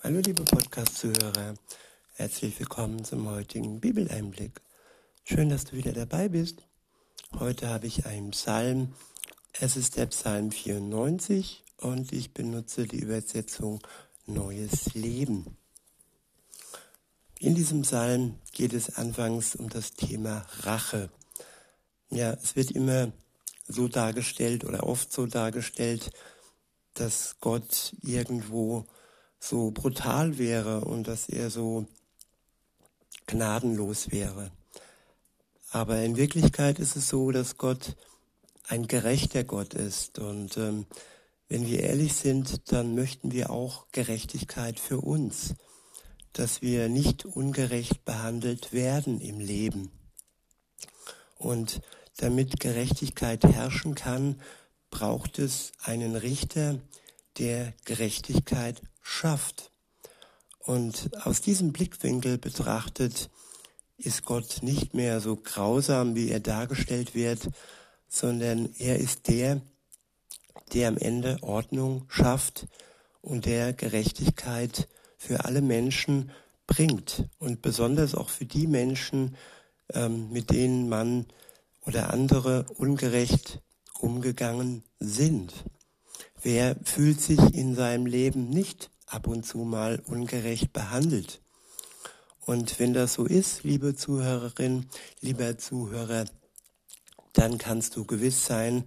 Hallo liebe Podcast-Zuhörer, herzlich willkommen zum heutigen Bibeleinblick. Schön, dass du wieder dabei bist. Heute habe ich einen Psalm. Es ist der Psalm 94 und ich benutze die Übersetzung Neues Leben. In diesem Psalm geht es anfangs um das Thema Rache. Ja, es wird immer so dargestellt oder oft so dargestellt, dass Gott irgendwo so brutal wäre und dass er so gnadenlos wäre. Aber in Wirklichkeit ist es so, dass Gott ein gerechter Gott ist. Und ähm, wenn wir ehrlich sind, dann möchten wir auch Gerechtigkeit für uns, dass wir nicht ungerecht behandelt werden im Leben. Und damit Gerechtigkeit herrschen kann, braucht es einen Richter, der Gerechtigkeit schafft. Und aus diesem Blickwinkel betrachtet ist Gott nicht mehr so grausam, wie er dargestellt wird, sondern er ist der, der am Ende Ordnung schafft und der Gerechtigkeit für alle Menschen bringt und besonders auch für die Menschen, ähm, mit denen man oder andere ungerecht umgegangen sind. Wer fühlt sich in seinem Leben nicht ab und zu mal ungerecht behandelt? Und wenn das so ist, liebe Zuhörerin, lieber Zuhörer, dann kannst du gewiss sein,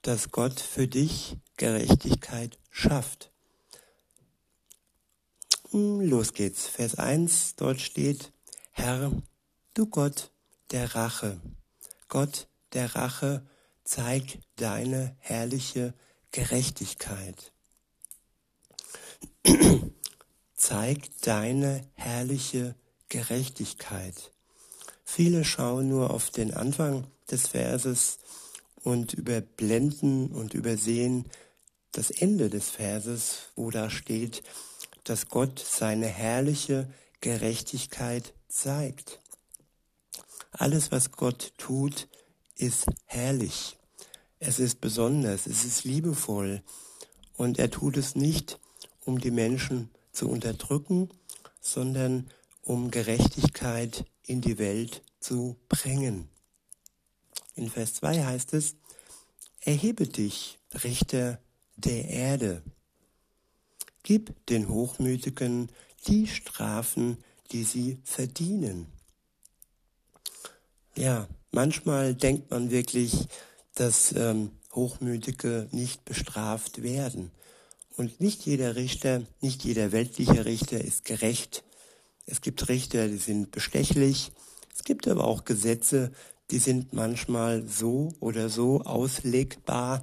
dass Gott für dich Gerechtigkeit schafft. Hm, los geht's. Vers 1, dort steht, Herr, du Gott der Rache, Gott der Rache, zeig deine herrliche Gerechtigkeit. Zeig deine herrliche Gerechtigkeit. Viele schauen nur auf den Anfang des Verses und überblenden und übersehen das Ende des Verses, wo da steht, dass Gott seine herrliche Gerechtigkeit zeigt. Alles, was Gott tut, ist herrlich. Es ist besonders, es ist liebevoll und er tut es nicht, um die Menschen zu unterdrücken, sondern um Gerechtigkeit in die Welt zu bringen. In Vers 2 heißt es, Erhebe dich, Richter der Erde. Gib den Hochmütigen die Strafen, die sie verdienen. Ja, manchmal denkt man wirklich, dass ähm, Hochmütige nicht bestraft werden. Und nicht jeder Richter, nicht jeder weltliche Richter ist gerecht. Es gibt Richter, die sind bestechlich. Es gibt aber auch Gesetze, die sind manchmal so oder so auslegbar.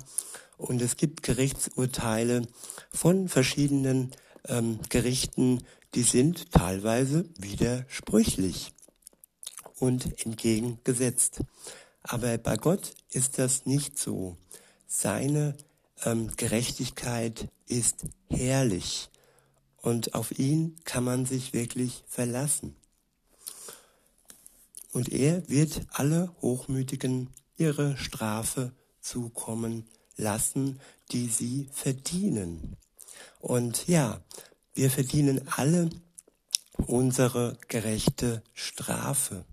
Und es gibt Gerichtsurteile von verschiedenen ähm, Gerichten, die sind teilweise widersprüchlich und entgegengesetzt. Aber bei Gott ist das nicht so. Seine ähm, Gerechtigkeit ist herrlich und auf ihn kann man sich wirklich verlassen. Und er wird alle Hochmütigen ihre Strafe zukommen lassen, die sie verdienen. Und ja, wir verdienen alle unsere gerechte Strafe.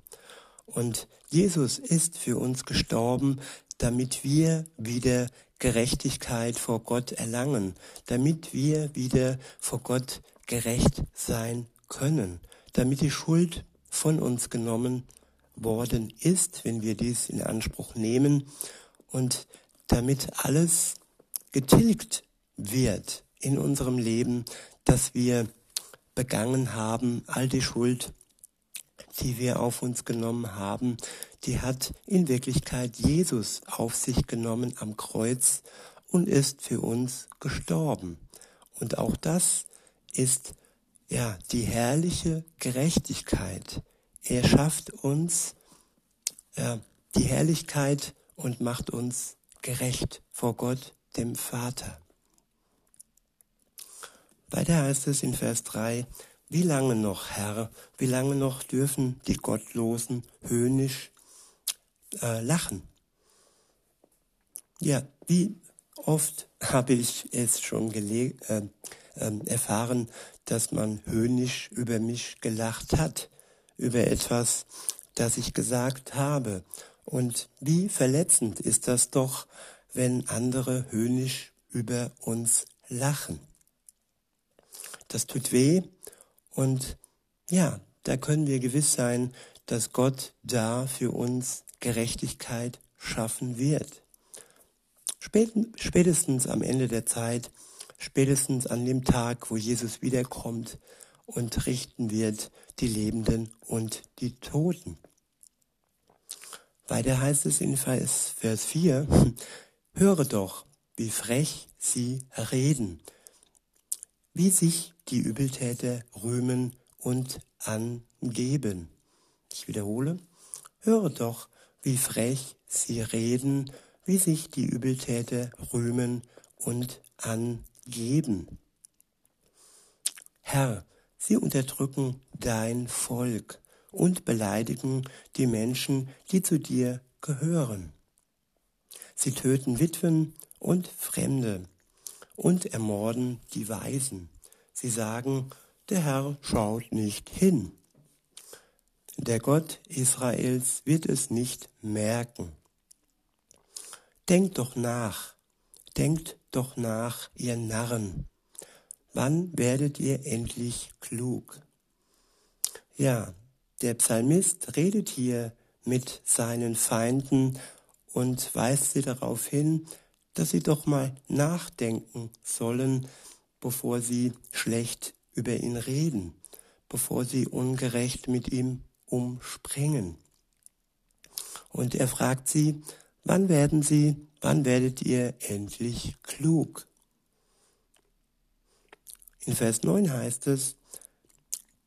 Und Jesus ist für uns gestorben, damit wir wieder Gerechtigkeit vor Gott erlangen, damit wir wieder vor Gott gerecht sein können, damit die Schuld von uns genommen worden ist, wenn wir dies in Anspruch nehmen und damit alles getilgt wird in unserem Leben, dass wir begangen haben, all die Schuld, die wir auf uns genommen haben, die hat in Wirklichkeit Jesus auf sich genommen am Kreuz und ist für uns gestorben. Und auch das ist ja die herrliche Gerechtigkeit. Er schafft uns ja, die Herrlichkeit und macht uns gerecht vor Gott, dem Vater. Weiter heißt es in Vers 3, wie lange noch, Herr, wie lange noch dürfen die Gottlosen höhnisch äh, lachen? Ja, wie Oft habe ich es schon äh, äh, erfahren, dass man höhnisch über mich gelacht hat, über etwas, das ich gesagt habe. Und wie verletzend ist das doch, wenn andere höhnisch über uns lachen. Das tut weh und ja, da können wir gewiss sein, dass Gott da für uns Gerechtigkeit schaffen wird. Spätestens am Ende der Zeit, spätestens an dem Tag, wo Jesus wiederkommt und richten wird die Lebenden und die Toten. Weiter heißt es in Vers 4, höre doch, wie frech sie reden, wie sich die Übeltäter rühmen und angeben. Ich wiederhole, höre doch, wie frech sie reden, wie sich die Übeltäter rühmen und angeben. Herr, sie unterdrücken dein Volk und beleidigen die Menschen, die zu dir gehören. Sie töten Witwen und Fremde und ermorden die Weisen. Sie sagen, der Herr schaut nicht hin. Der Gott Israels wird es nicht merken. Denkt doch nach, denkt doch nach, ihr Narren. Wann werdet ihr endlich klug? Ja, der Psalmist redet hier mit seinen Feinden und weist sie darauf hin, dass sie doch mal nachdenken sollen, bevor sie schlecht über ihn reden, bevor sie ungerecht mit ihm umspringen. Und er fragt sie, wann werden sie, wann werdet ihr endlich klug? In Vers 9 heißt es,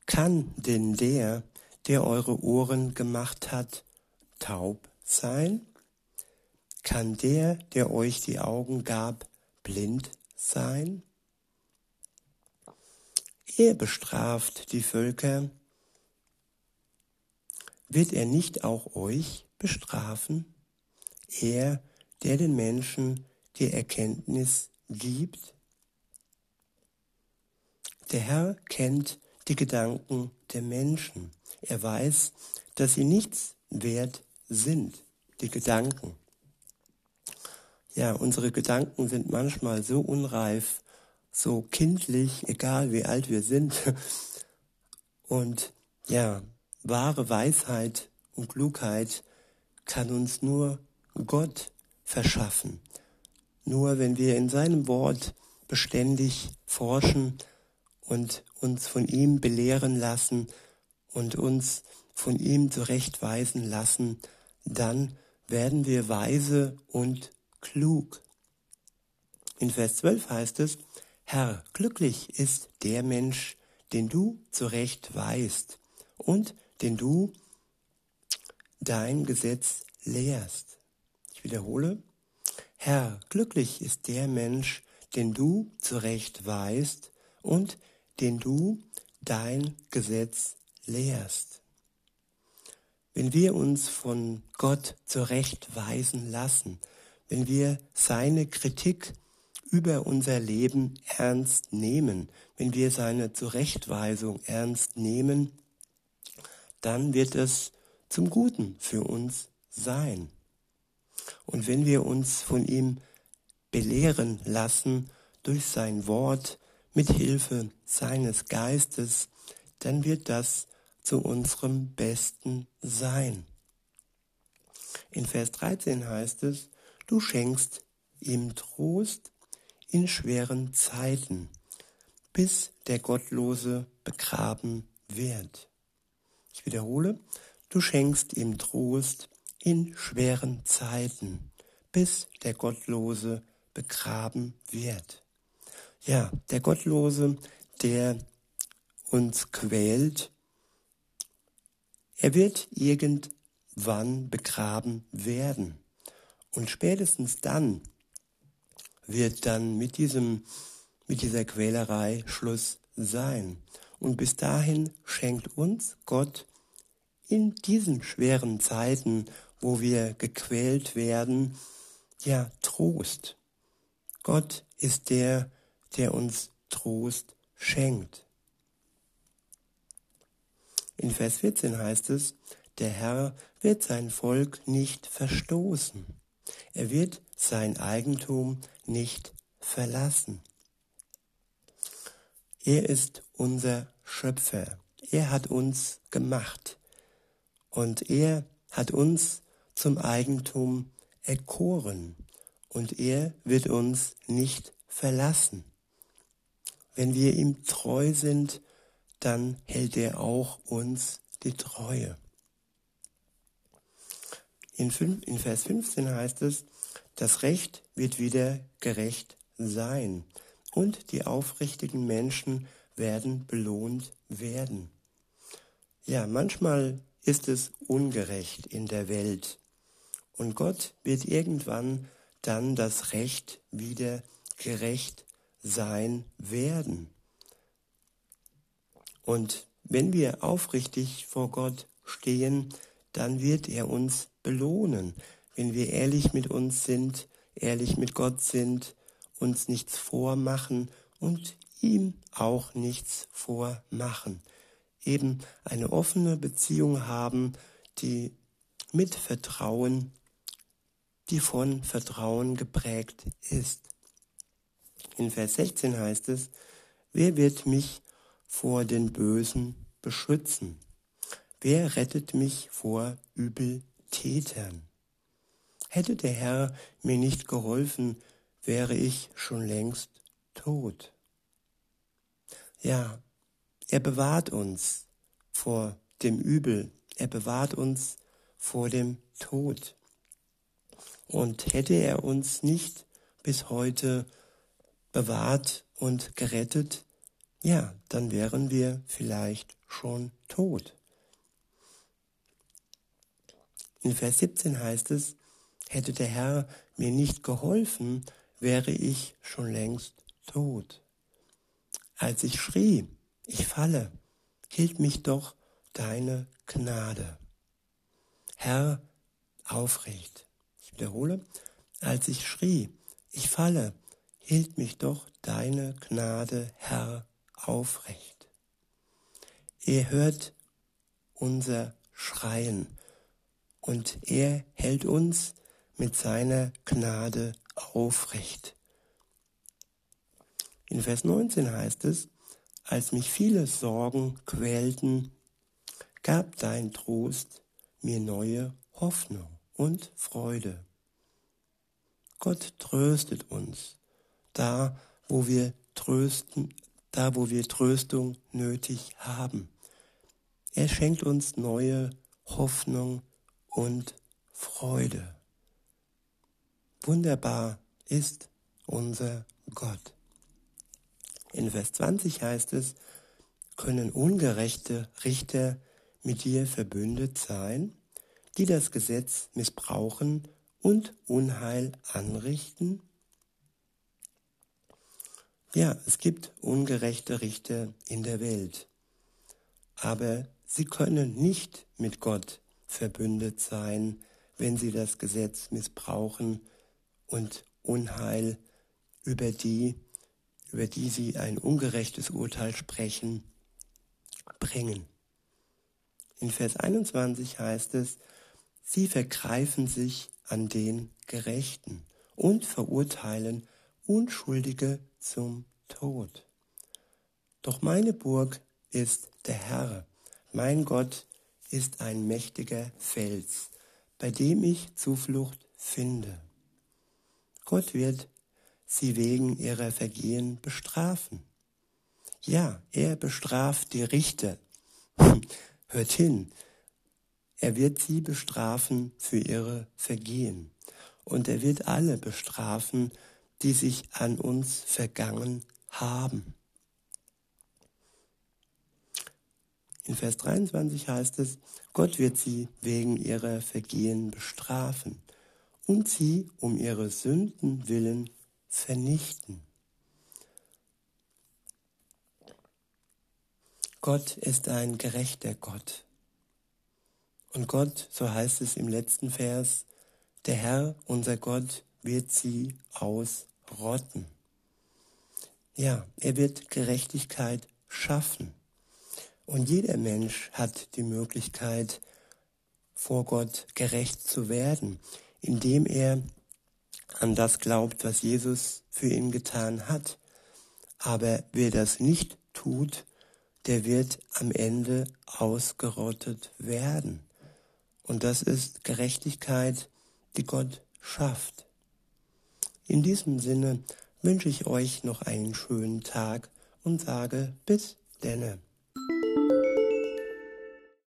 kann denn der, der eure Ohren gemacht hat, taub sein? Kann der, der euch die Augen gab, blind sein? Er bestraft die Völker. Wird er nicht auch euch bestrafen? Er, der den Menschen die Erkenntnis gibt? Der Herr kennt die Gedanken der Menschen. Er weiß, dass sie nichts wert sind, die Gedanken. Ja, unsere Gedanken sind manchmal so unreif, so kindlich, egal wie alt wir sind. Und ja, wahre Weisheit und Klugheit kann uns nur Gott verschaffen. Nur wenn wir in seinem Wort beständig forschen und uns von ihm belehren lassen und uns von ihm zurechtweisen lassen, dann werden wir weise und klug. In Vers 12 heißt es, Herr, glücklich ist der Mensch, den du zurecht weißt und den du dein Gesetz lehrst. Ich wiederhole, Herr, glücklich ist der Mensch, den du zurecht weißt und den du dein Gesetz lehrst. Wenn wir uns von Gott zurechtweisen lassen, wenn wir seine Kritik über unser Leben ernst nehmen, wenn wir seine Zurechtweisung ernst nehmen, dann wird es zum Guten für uns sein. Und wenn wir uns von ihm belehren lassen durch sein Wort mit Hilfe seines Geistes, dann wird das zu unserem Besten sein. In Vers 13 heißt es, du schenkst ihm Trost in schweren Zeiten, bis der Gottlose begraben wird. Ich wiederhole, du schenkst ihm Trost in schweren Zeiten, bis der Gottlose begraben wird. Ja, der Gottlose, der uns quält, er wird irgendwann begraben werden. Und spätestens dann wird dann mit diesem, mit dieser Quälerei Schluss sein. Und bis dahin schenkt uns Gott in diesen schweren Zeiten, wo wir gequält werden, ja, Trost. Gott ist der, der uns Trost schenkt. In Vers 14 heißt es, der Herr wird sein Volk nicht verstoßen. Er wird sein Eigentum nicht verlassen. Er ist unser Schöpfer. Er hat uns gemacht. Und er hat uns zum Eigentum erkoren. Und er wird uns nicht verlassen. Wenn wir ihm treu sind, dann hält er auch uns die Treue. In, Vers 15 heißt es, das Recht wird wieder gerecht sein und die aufrichtigen Menschen werden belohnt werden. Ja, manchmal ist es ungerecht in der Welt und Gott wird irgendwann dann das Recht wieder gerecht sein werden. Und wenn wir aufrichtig vor Gott stehen, dann wird er uns belohnen. Wenn wir ehrlich mit uns sind, ehrlich mit Gott sind, uns nichts vormachen und ihm auch nichts vormachen. Eben eine offene Beziehung haben, die mit Vertrauen, die von Vertrauen geprägt ist. In Vers 16 heißt es, wer wird mich vor den Bösen beschützen? Wer rettet mich vor Übeltätern? Hätte der Herr mir nicht geholfen, wäre ich schon längst tot. Ja, er bewahrt uns vor dem Übel, er bewahrt uns vor dem Tod. Und hätte er uns nicht bis heute bewahrt und gerettet, ja, dann wären wir vielleicht schon tot. In Vers 17 heißt es, hätte der Herr mir nicht geholfen, wäre ich schon längst tot. Als ich schrie, ich falle, hielt mich doch deine Gnade. Herr, aufrecht. Ich wiederhole, als ich schrie, ich falle, hielt mich doch deine Gnade, Herr, aufrecht. Er hört unser Schreien und er hält uns mit seiner Gnade aufrecht. In Vers 19 heißt es, als mich viele Sorgen quälten, gab dein Trost mir neue Hoffnung und Freude. Gott tröstet uns da, wo wir trösten, da, wo wir Tröstung nötig haben. Er schenkt uns neue Hoffnung und Freude. Wunderbar ist unser Gott. In Vers 20 heißt es, können ungerechte Richter mit dir verbündet sein, die das Gesetz missbrauchen und Unheil anrichten? Ja, es gibt ungerechte Richter in der Welt, aber sie können nicht mit Gott verbündet sein, wenn sie das Gesetz missbrauchen und Unheil über die, über die sie ein ungerechtes Urteil sprechen, bringen. In Vers 21 heißt es, sie vergreifen sich an den Gerechten und verurteilen Unschuldige zum Tod. Doch meine Burg ist der Herr, mein Gott ist ein mächtiger Fels, bei dem ich Zuflucht finde. Gott wird sie wegen ihrer Vergehen bestrafen. Ja, er bestraft die Richter. Hört hin, er wird sie bestrafen für ihre Vergehen. Und er wird alle bestrafen, die sich an uns vergangen haben. In Vers 23 heißt es, Gott wird sie wegen ihrer Vergehen bestrafen und sie um ihre Sünden willen vernichten. Gott ist ein gerechter Gott. Und Gott, so heißt es im letzten Vers, der Herr, unser Gott, wird sie aus ausrotten. Ja, er wird Gerechtigkeit schaffen. Und jeder Mensch hat die Möglichkeit, vor Gott gerecht zu werden, indem er an das glaubt, was Jesus für ihn getan hat. Aber wer das nicht tut, der wird am Ende ausgerottet werden. Und das ist Gerechtigkeit, die Gott schafft. In diesem Sinne wünsche ich euch noch einen schönen Tag und sage bis denne.